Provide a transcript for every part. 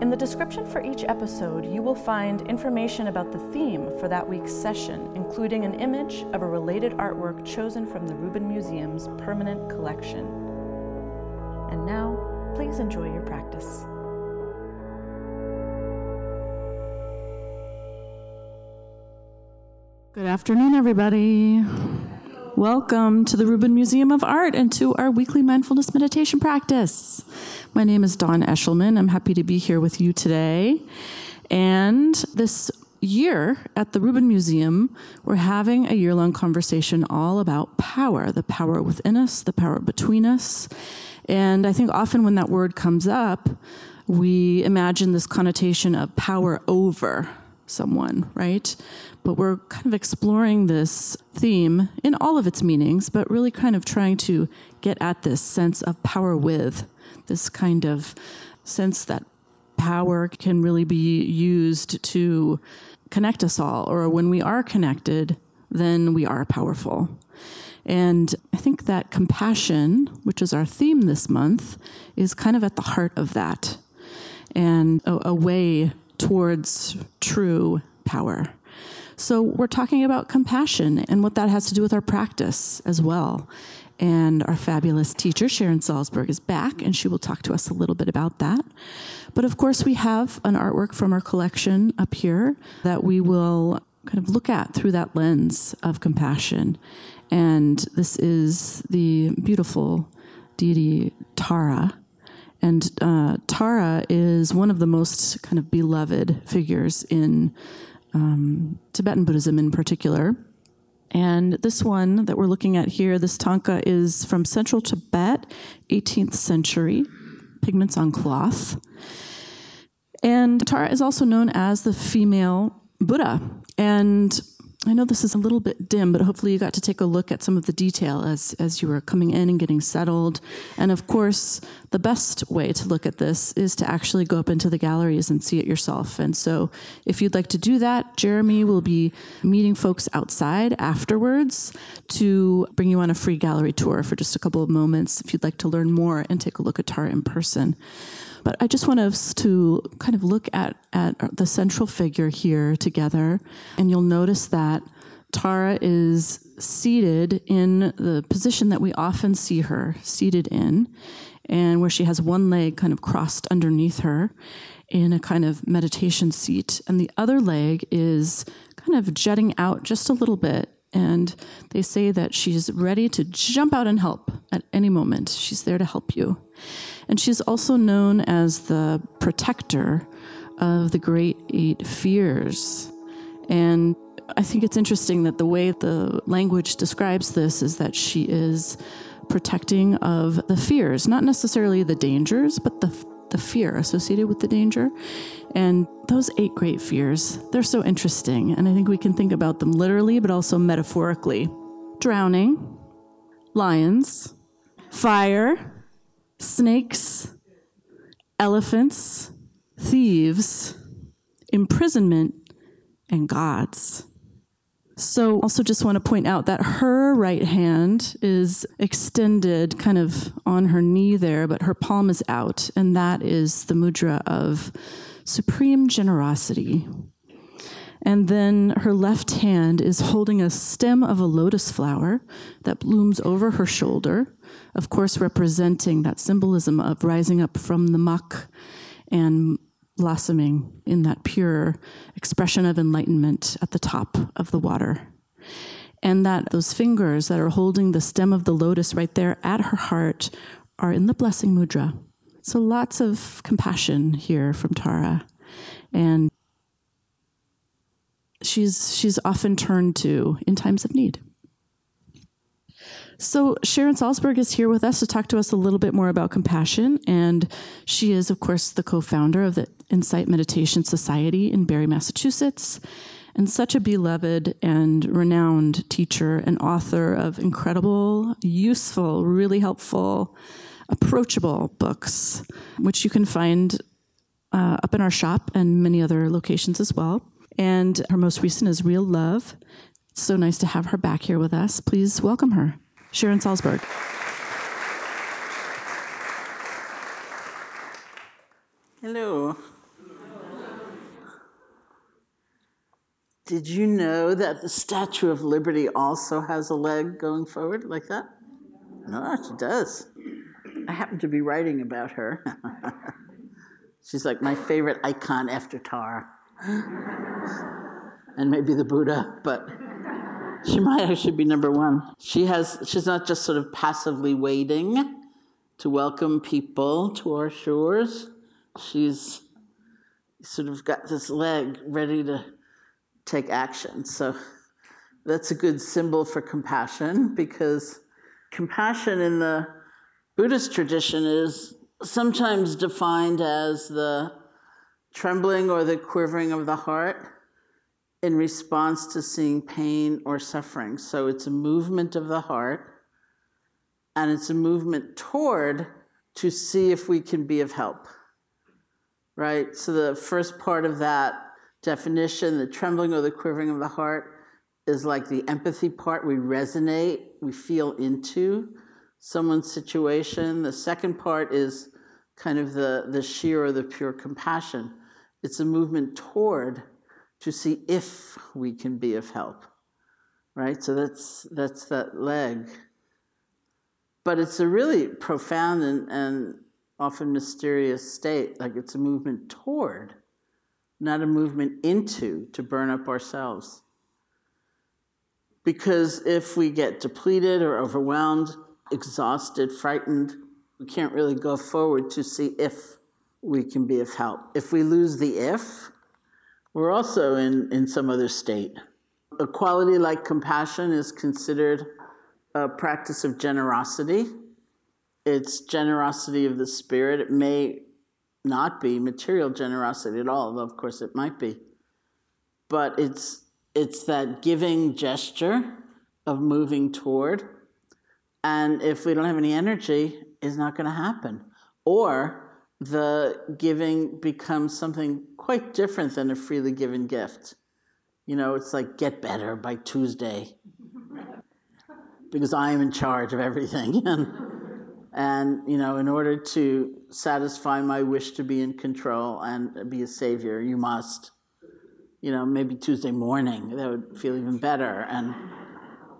In the description for each episode, you will find information about the theme for that week's session, including an image of a related artwork chosen from the Rubin Museum's permanent collection. And now, please enjoy your practice. Good afternoon, everybody. Welcome to the Rubin Museum of Art and to our weekly mindfulness meditation practice. My name is Dawn Eshelman. I'm happy to be here with you today. And this year at the Rubin Museum, we're having a year long conversation all about power the power within us, the power between us. And I think often when that word comes up, we imagine this connotation of power over someone, right? But we're kind of exploring this theme in all of its meanings, but really kind of trying to get at this sense of power with, this kind of sense that power can really be used to connect us all, or when we are connected, then we are powerful. And I think that compassion, which is our theme this month, is kind of at the heart of that and a, a way towards true power. So, we're talking about compassion and what that has to do with our practice as well. And our fabulous teacher, Sharon Salzberg, is back, and she will talk to us a little bit about that. But of course, we have an artwork from our collection up here that we will kind of look at through that lens of compassion. And this is the beautiful deity Tara. And uh, Tara is one of the most kind of beloved figures in um, Tibetan Buddhism in particular. And this one that we're looking at here, this tanka, is from central Tibet, 18th century, pigments on cloth. And Tara is also known as the female Buddha. And I know this is a little bit dim, but hopefully you got to take a look at some of the detail as, as you were coming in and getting settled. And of course, the best way to look at this is to actually go up into the galleries and see it yourself. And so if you'd like to do that, Jeremy will be meeting folks outside afterwards to bring you on a free gallery tour for just a couple of moments if you'd like to learn more and take a look at Tara in person. But I just want us to kind of look at, at the central figure here together, and you'll notice that Tara is seated in the position that we often see her seated in, and where she has one leg kind of crossed underneath her in a kind of meditation seat, and the other leg is kind of jutting out just a little bit. And they say that she's ready to jump out and help at any moment. She's there to help you. And she's also known as the protector of the great eight fears. And I think it's interesting that the way the language describes this is that she is protecting of the fears, not necessarily the dangers, but the the fear associated with the danger. And those eight great fears, they're so interesting. And I think we can think about them literally, but also metaphorically. Drowning, lions, fire, snakes, elephants, thieves, imprisonment, and gods. So, also just want to point out that her right hand is extended kind of on her knee there, but her palm is out, and that is the mudra of supreme generosity. And then her left hand is holding a stem of a lotus flower that blooms over her shoulder, of course, representing that symbolism of rising up from the muck and blossoming in that pure expression of enlightenment at the top of the water. And that those fingers that are holding the stem of the lotus right there at her heart are in the blessing mudra. So lots of compassion here from Tara. And she's she's often turned to in times of need. So, Sharon Salzberg is here with us to talk to us a little bit more about compassion. And she is, of course, the co founder of the Insight Meditation Society in Barre, Massachusetts, and such a beloved and renowned teacher and author of incredible, useful, really helpful, approachable books, which you can find uh, up in our shop and many other locations as well. And her most recent is Real Love. It's so nice to have her back here with us. Please welcome her. Sharon Salzberg. Hello. Did you know that the Statue of Liberty also has a leg going forward like that? No, she does. I happen to be writing about her. She's like my favorite icon after Tar. and maybe the Buddha, but she might actually be number one. She has she's not just sort of passively waiting to welcome people to our shores. She's sort of got this leg ready to take action. So that's a good symbol for compassion because compassion in the Buddhist tradition is sometimes defined as the trembling or the quivering of the heart in response to seeing pain or suffering. So it's a movement of the heart and it's a movement toward to see if we can be of help. Right? So the first part of that definition, the trembling or the quivering of the heart, is like the empathy part. We resonate, we feel into someone's situation. The second part is kind of the, the sheer or the pure compassion. It's a movement toward to see if we can be of help. Right? So that's that's that leg. But it's a really profound and, and often mysterious state. Like it's a movement toward, not a movement into to burn up ourselves. Because if we get depleted or overwhelmed, exhausted, frightened, we can't really go forward to see if we can be of help. If we lose the if, we're also in, in some other state. A quality like compassion is considered a practice of generosity. It's generosity of the spirit. It may not be material generosity at all, though of course it might be. But it's it's that giving gesture of moving toward. And if we don't have any energy, it's not going to happen. Or the giving becomes something quite different than a freely given gift. You know, it's like get better by Tuesday because I am in charge of everything. and, and, you know, in order to satisfy my wish to be in control and be a savior, you must, you know, maybe Tuesday morning, that would feel even better. And,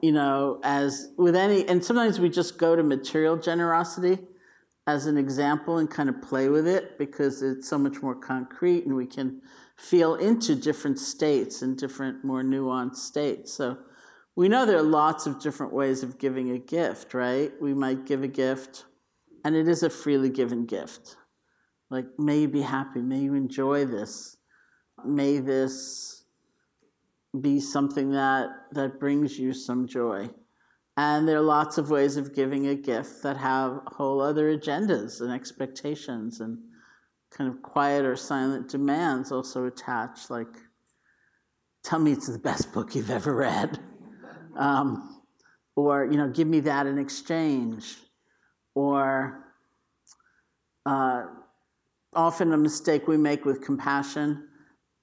you know, as with any, and sometimes we just go to material generosity as an example and kind of play with it because it's so much more concrete and we can feel into different states and different, more nuanced states. So we know there are lots of different ways of giving a gift, right? We might give a gift, and it is a freely given gift. Like, may you be happy, may you enjoy this, may this be something that, that brings you some joy. And there are lots of ways of giving a gift that have whole other agendas and expectations and kind of quiet or silent demands also attached, like, tell me it's the best book you've ever read. Um, or, you know, give me that in exchange. Or, uh, often a mistake we make with compassion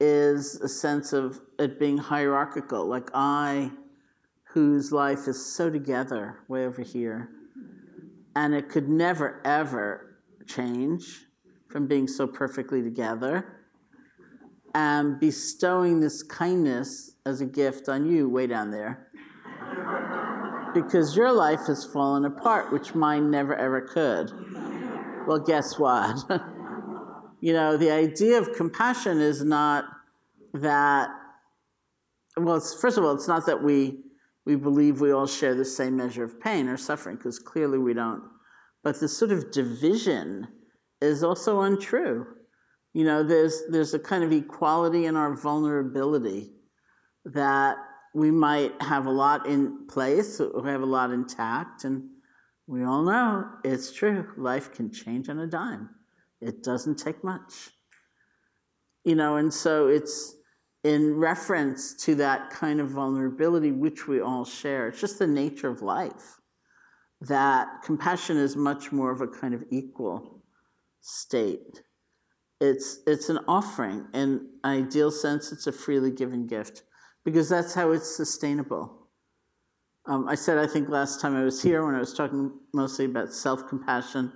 is a sense of it being hierarchical. Like, I whose life is so together way over here. And it could never, ever change from being so perfectly together. And bestowing this kindness as a gift on you way down there. Because your life has fallen apart, which mine never ever could. Well, guess what? you know, the idea of compassion is not that, well, first of all, it's not that we we believe we all share the same measure of pain or suffering, because clearly we don't. But the sort of division is also untrue. You know, there's, there's a kind of equality in our vulnerability that we might have a lot in place, we have a lot intact, and we all know it's true. Life can change on a dime. It doesn't take much. You know, and so it's in reference to that kind of vulnerability which we all share. It's just the nature of life that compassion is much more of a kind of equal state. It's, it's an offering. In ideal sense, it's a freely given gift because that's how it's sustainable. Um, I said, I think last time I was here when I was talking mostly about self compassion,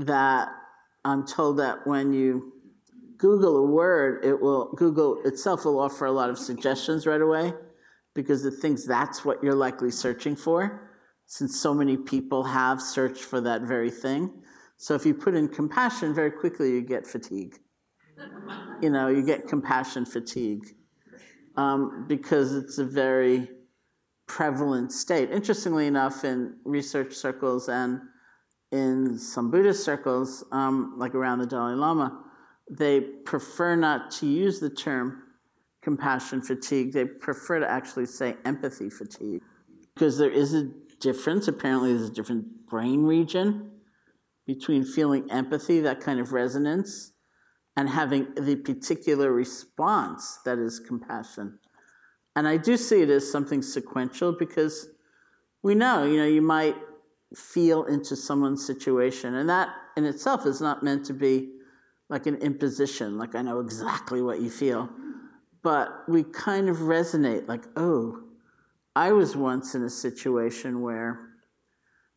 that I'm told that when you Google a word, it will Google itself will offer a lot of suggestions right away because it thinks that's what you're likely searching for, since so many people have searched for that very thing. So if you put in compassion, very quickly you get fatigue. you know, you get compassion fatigue um, because it's a very prevalent state. Interestingly enough, in research circles and in some Buddhist circles, um, like around the Dalai Lama, they prefer not to use the term compassion fatigue. They prefer to actually say empathy fatigue because there is a difference. Apparently, there's a different brain region between feeling empathy, that kind of resonance, and having the particular response that is compassion. And I do see it as something sequential because we know, you know, you might feel into someone's situation, and that in itself is not meant to be like an imposition, like I know exactly what you feel. But we kind of resonate like, oh, I was once in a situation where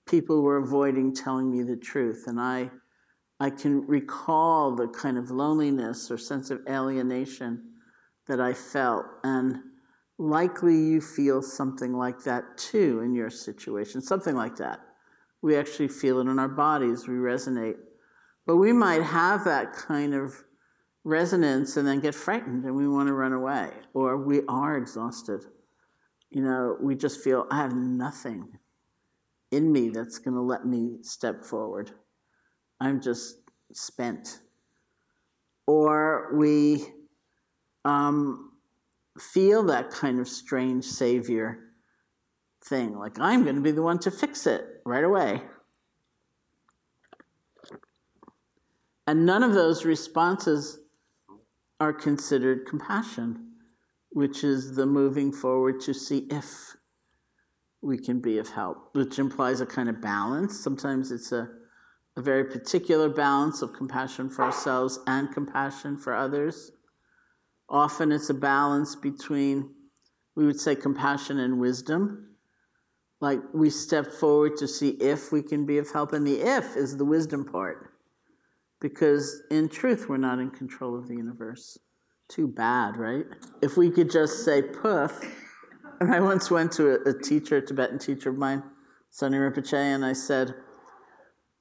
people were avoiding telling me the truth, and I I can recall the kind of loneliness or sense of alienation that I felt. And likely you feel something like that too in your situation, something like that. We actually feel it in our bodies, we resonate. But we might have that kind of resonance and then get frightened and we want to run away, or we are exhausted. You know, we just feel, I have nothing in me that's going to let me step forward. I'm just spent. Or we um, feel that kind of strange savior thing, like I'm going to be the one to fix it right away. And none of those responses are considered compassion, which is the moving forward to see if we can be of help, which implies a kind of balance. Sometimes it's a, a very particular balance of compassion for ourselves and compassion for others. Often it's a balance between, we would say, compassion and wisdom. Like we step forward to see if we can be of help, and the if is the wisdom part. Because in truth, we're not in control of the universe. Too bad, right? If we could just say poof, and I once went to a, a teacher, a Tibetan teacher of mine, Sonny Rinpoche, and I said,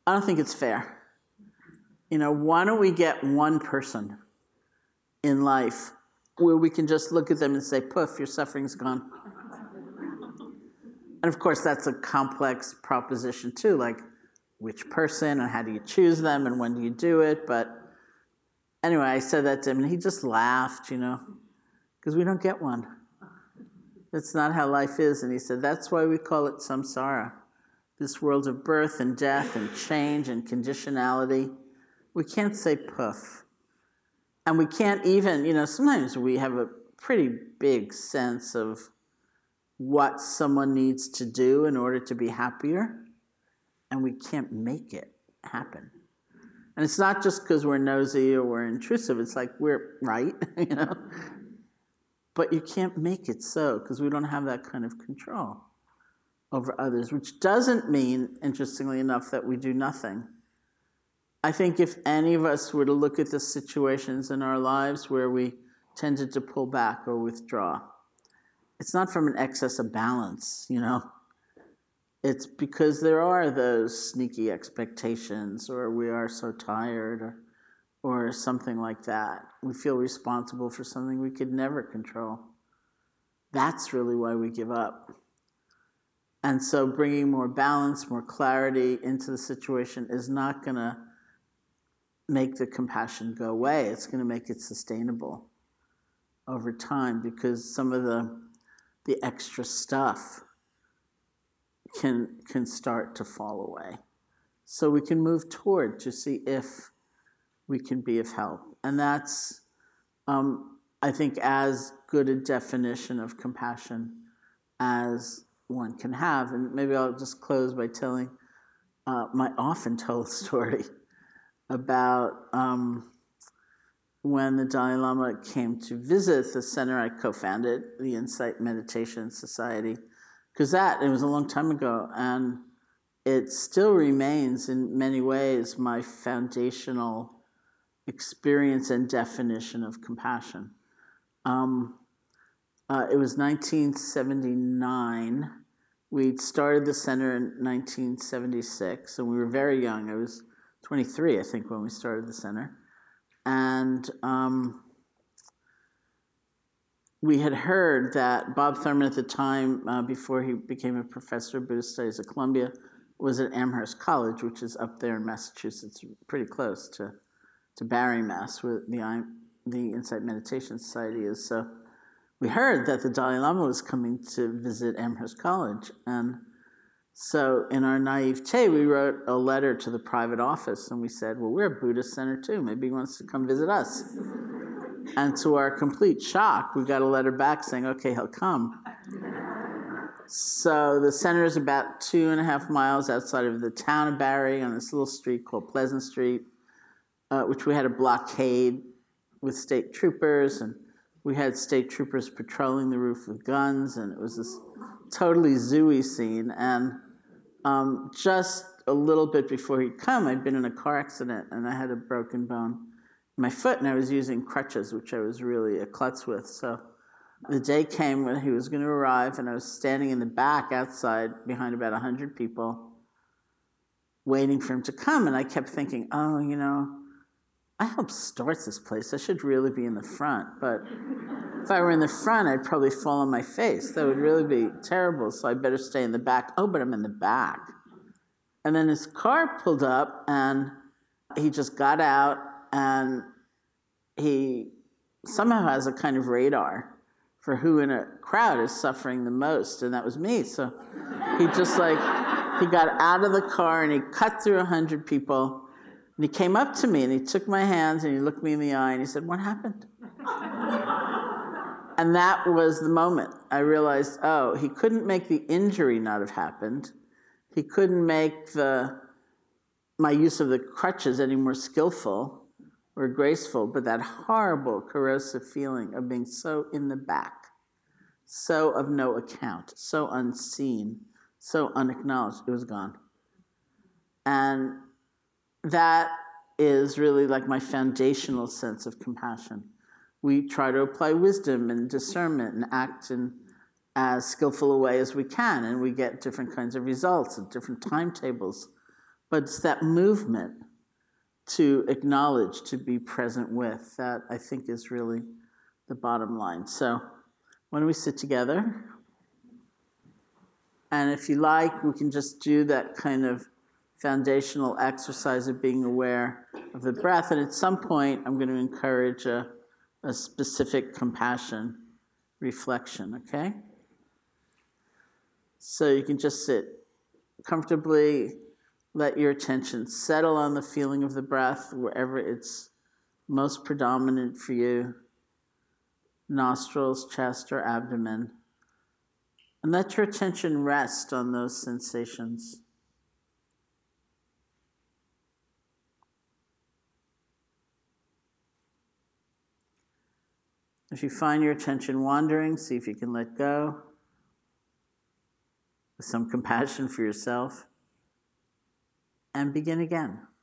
I don't think it's fair. You know, why don't we get one person in life where we can just look at them and say, poof, your suffering's gone? And of course, that's a complex proposition too, like which person and how do you choose them and when do you do it. But anyway, I said that to him and he just laughed, you know, because we don't get one. That's not how life is. And he said, That's why we call it samsara. This world of birth and death and change and conditionality. We can't say poof. And we can't even, you know, sometimes we have a pretty big sense of what someone needs to do in order to be happier, and we can't make it happen. And it's not just because we're nosy or we're intrusive, it's like we're right, you know. But you can't make it so because we don't have that kind of control over others, which doesn't mean, interestingly enough, that we do nothing. I think if any of us were to look at the situations in our lives where we tended to pull back or withdraw, it's not from an excess of balance, you know. It's because there are those sneaky expectations, or we are so tired, or or something like that. We feel responsible for something we could never control. That's really why we give up. And so, bringing more balance, more clarity into the situation is not going to make the compassion go away. It's going to make it sustainable over time because some of the the extra stuff can can start to fall away. So we can move toward to see if we can be of help, and that's um, I think as good a definition of compassion as one can have. And maybe I'll just close by telling uh, my often told story about um, when the Dalai Lama came to visit the center I co founded, the Insight Meditation Society, because that, it was a long time ago, and it still remains in many ways my foundational experience and definition of compassion. Um, uh, it was 1979. We'd started the center in 1976, and we were very young. I was 23, I think, when we started the center. And um, we had heard that Bob Thurman, at the time, uh, before he became a professor of Buddhist studies at Columbia, was at Amherst College, which is up there in Massachusetts, pretty close to, to Barre, Mass, where the, the Insight Meditation Society is. So we heard that the Dalai Lama was coming to visit Amherst College. And so, in our naivete, we wrote a letter to the private office and we said, Well, we're a Buddhist center too. Maybe he wants to come visit us. And to our complete shock, we got a letter back saying, Okay, he'll come. So, the center is about two and a half miles outside of the town of Barre on this little street called Pleasant Street, uh, which we had a blockade with state troopers and we had state troopers patrolling the roof with guns, and it was this totally zooey scene. And um, just a little bit before he'd come, I'd been in a car accident and I had a broken bone my foot, and I was using crutches, which I was really a klutz with. So the day came when he was going to arrive, and I was standing in the back outside behind about 100 people waiting for him to come. And I kept thinking, oh, you know, I helped start this place. I should really be in the front. But if I were in the front, I'd probably fall on my face. That would really be terrible. So I better stay in the back. Oh, but I'm in the back. And then his car pulled up, and he just got out, and he somehow has a kind of radar for who in a crowd is suffering the most, and that was me. So he just like he got out of the car and he cut through a hundred people and he came up to me and he took my hands and he looked me in the eye and he said, What happened? and that was the moment I realized, oh, he couldn't make the injury not have happened. He couldn't make the my use of the crutches any more skillful or graceful, but that horrible corrosive feeling of being so in the back, so of no account, so unseen, so unacknowledged, it was gone. And that is really like my foundational sense of compassion. We try to apply wisdom and discernment and act in as skillful a way as we can, and we get different kinds of results and different timetables. But it's that movement to acknowledge, to be present with, that I think is really the bottom line. So, why don't we sit together? And if you like, we can just do that kind of foundational exercise of being aware of the breath. And at some point, I'm going to encourage a, a specific compassion reflection, okay? So you can just sit comfortably, let your attention settle on the feeling of the breath wherever it's most predominant for you nostrils, chest, or abdomen. And let your attention rest on those sensations. If you find your attention wandering, see if you can let go with some compassion for yourself and begin again.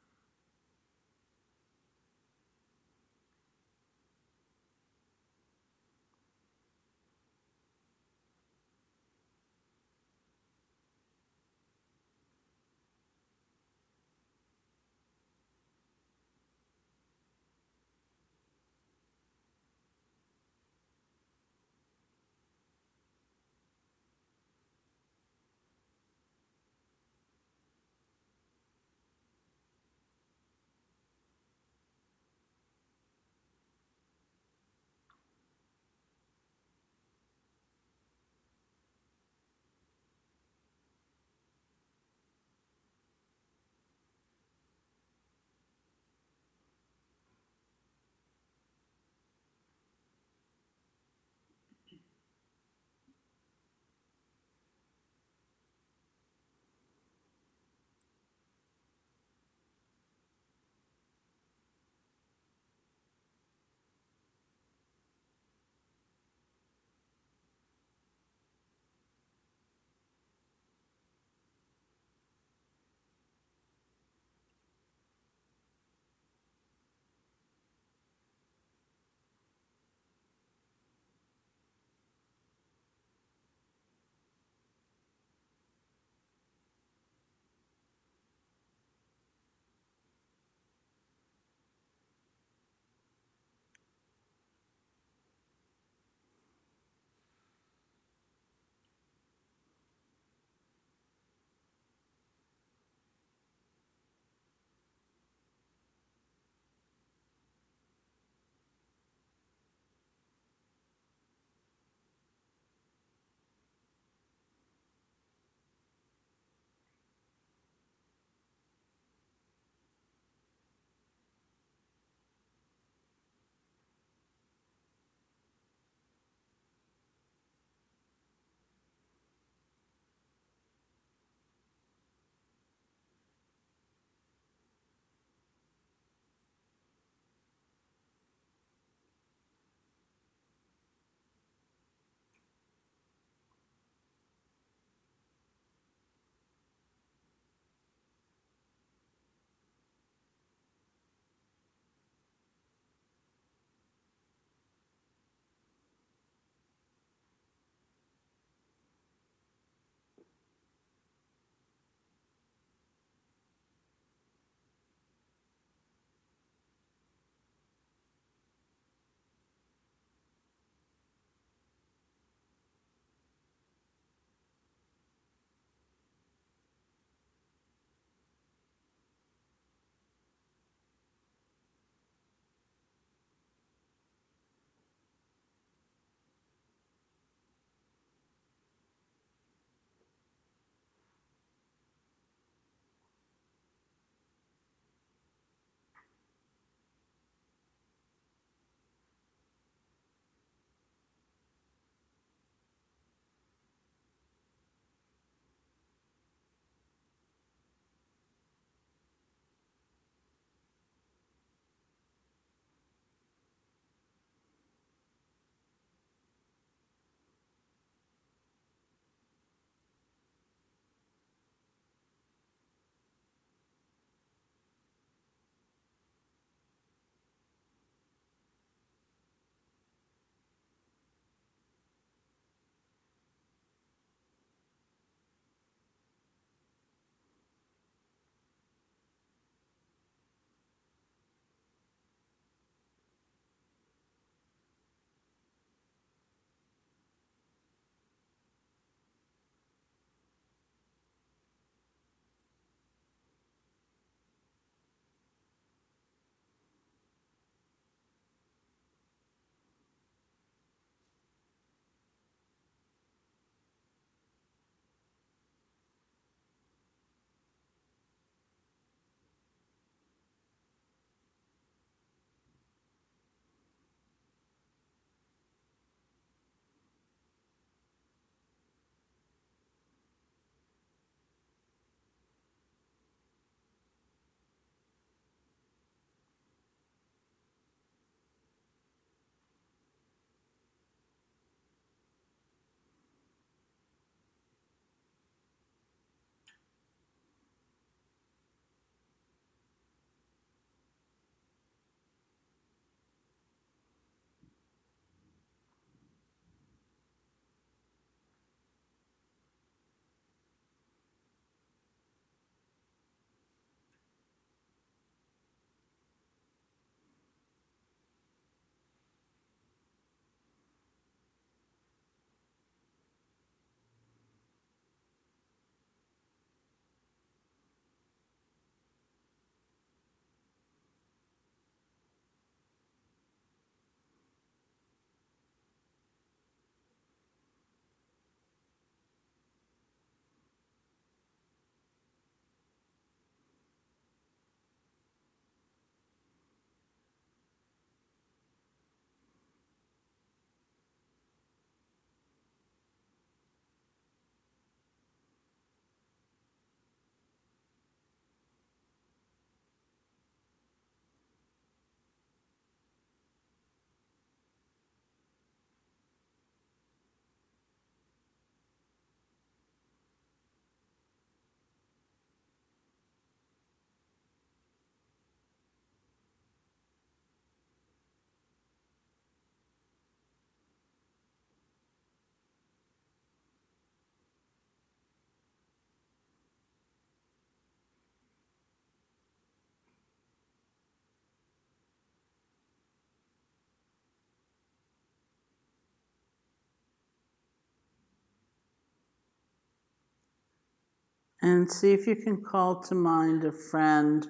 And see if you can call to mind a friend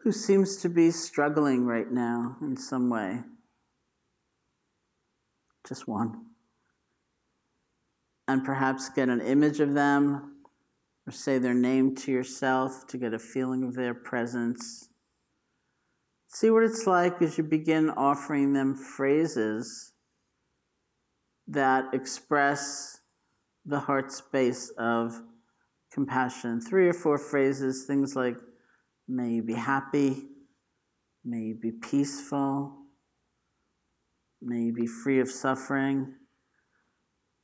who seems to be struggling right now in some way. Just one. And perhaps get an image of them or say their name to yourself to get a feeling of their presence. See what it's like as you begin offering them phrases that express the heart space of compassion. Three or four phrases, things like, may you be happy, may you be peaceful, may you be free of suffering.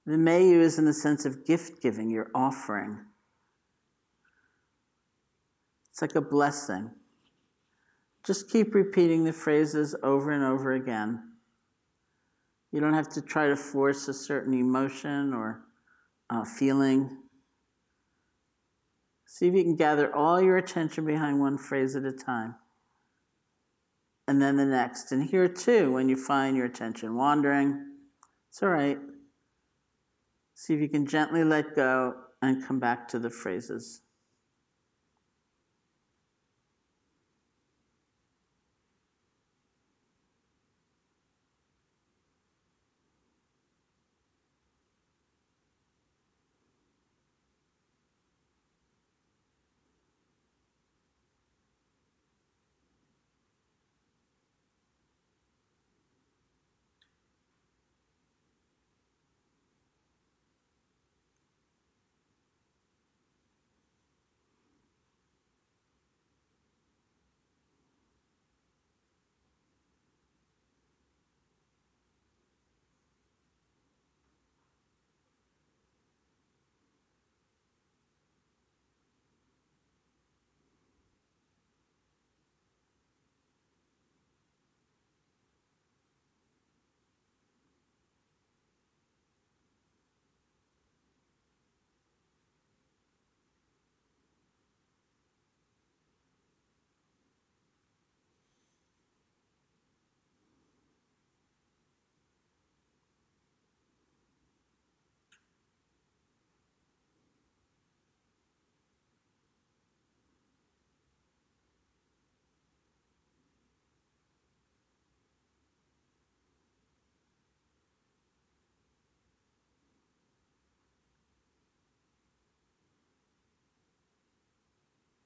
The may you is in the sense of gift giving, you're offering. It's like a blessing. Just keep repeating the phrases over and over again. You don't have to try to force a certain emotion or uh, feeling. See if you can gather all your attention behind one phrase at a time. And then the next. And here too, when you find your attention wandering, it's all right. See if you can gently let go and come back to the phrases.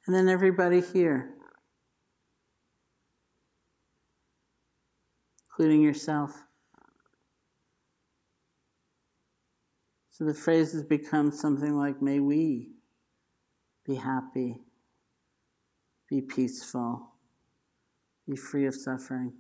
And then everybody here, including yourself. So the phrases become something like, may we be happy, be peaceful, be free of suffering.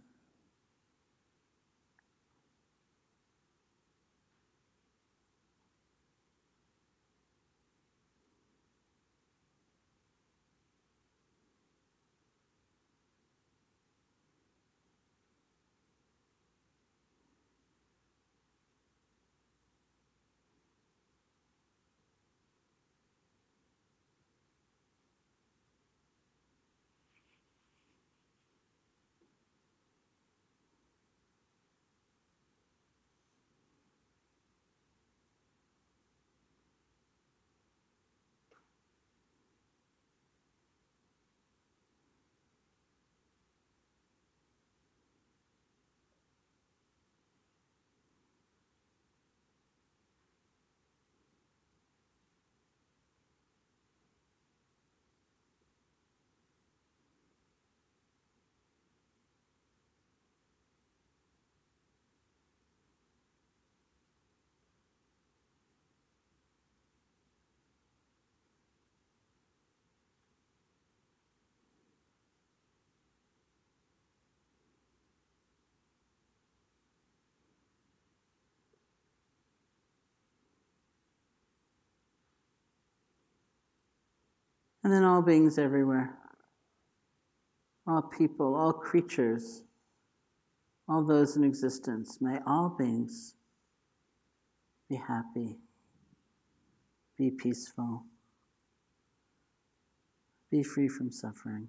And then all beings everywhere, all people, all creatures, all those in existence, may all beings be happy, be peaceful, be free from suffering.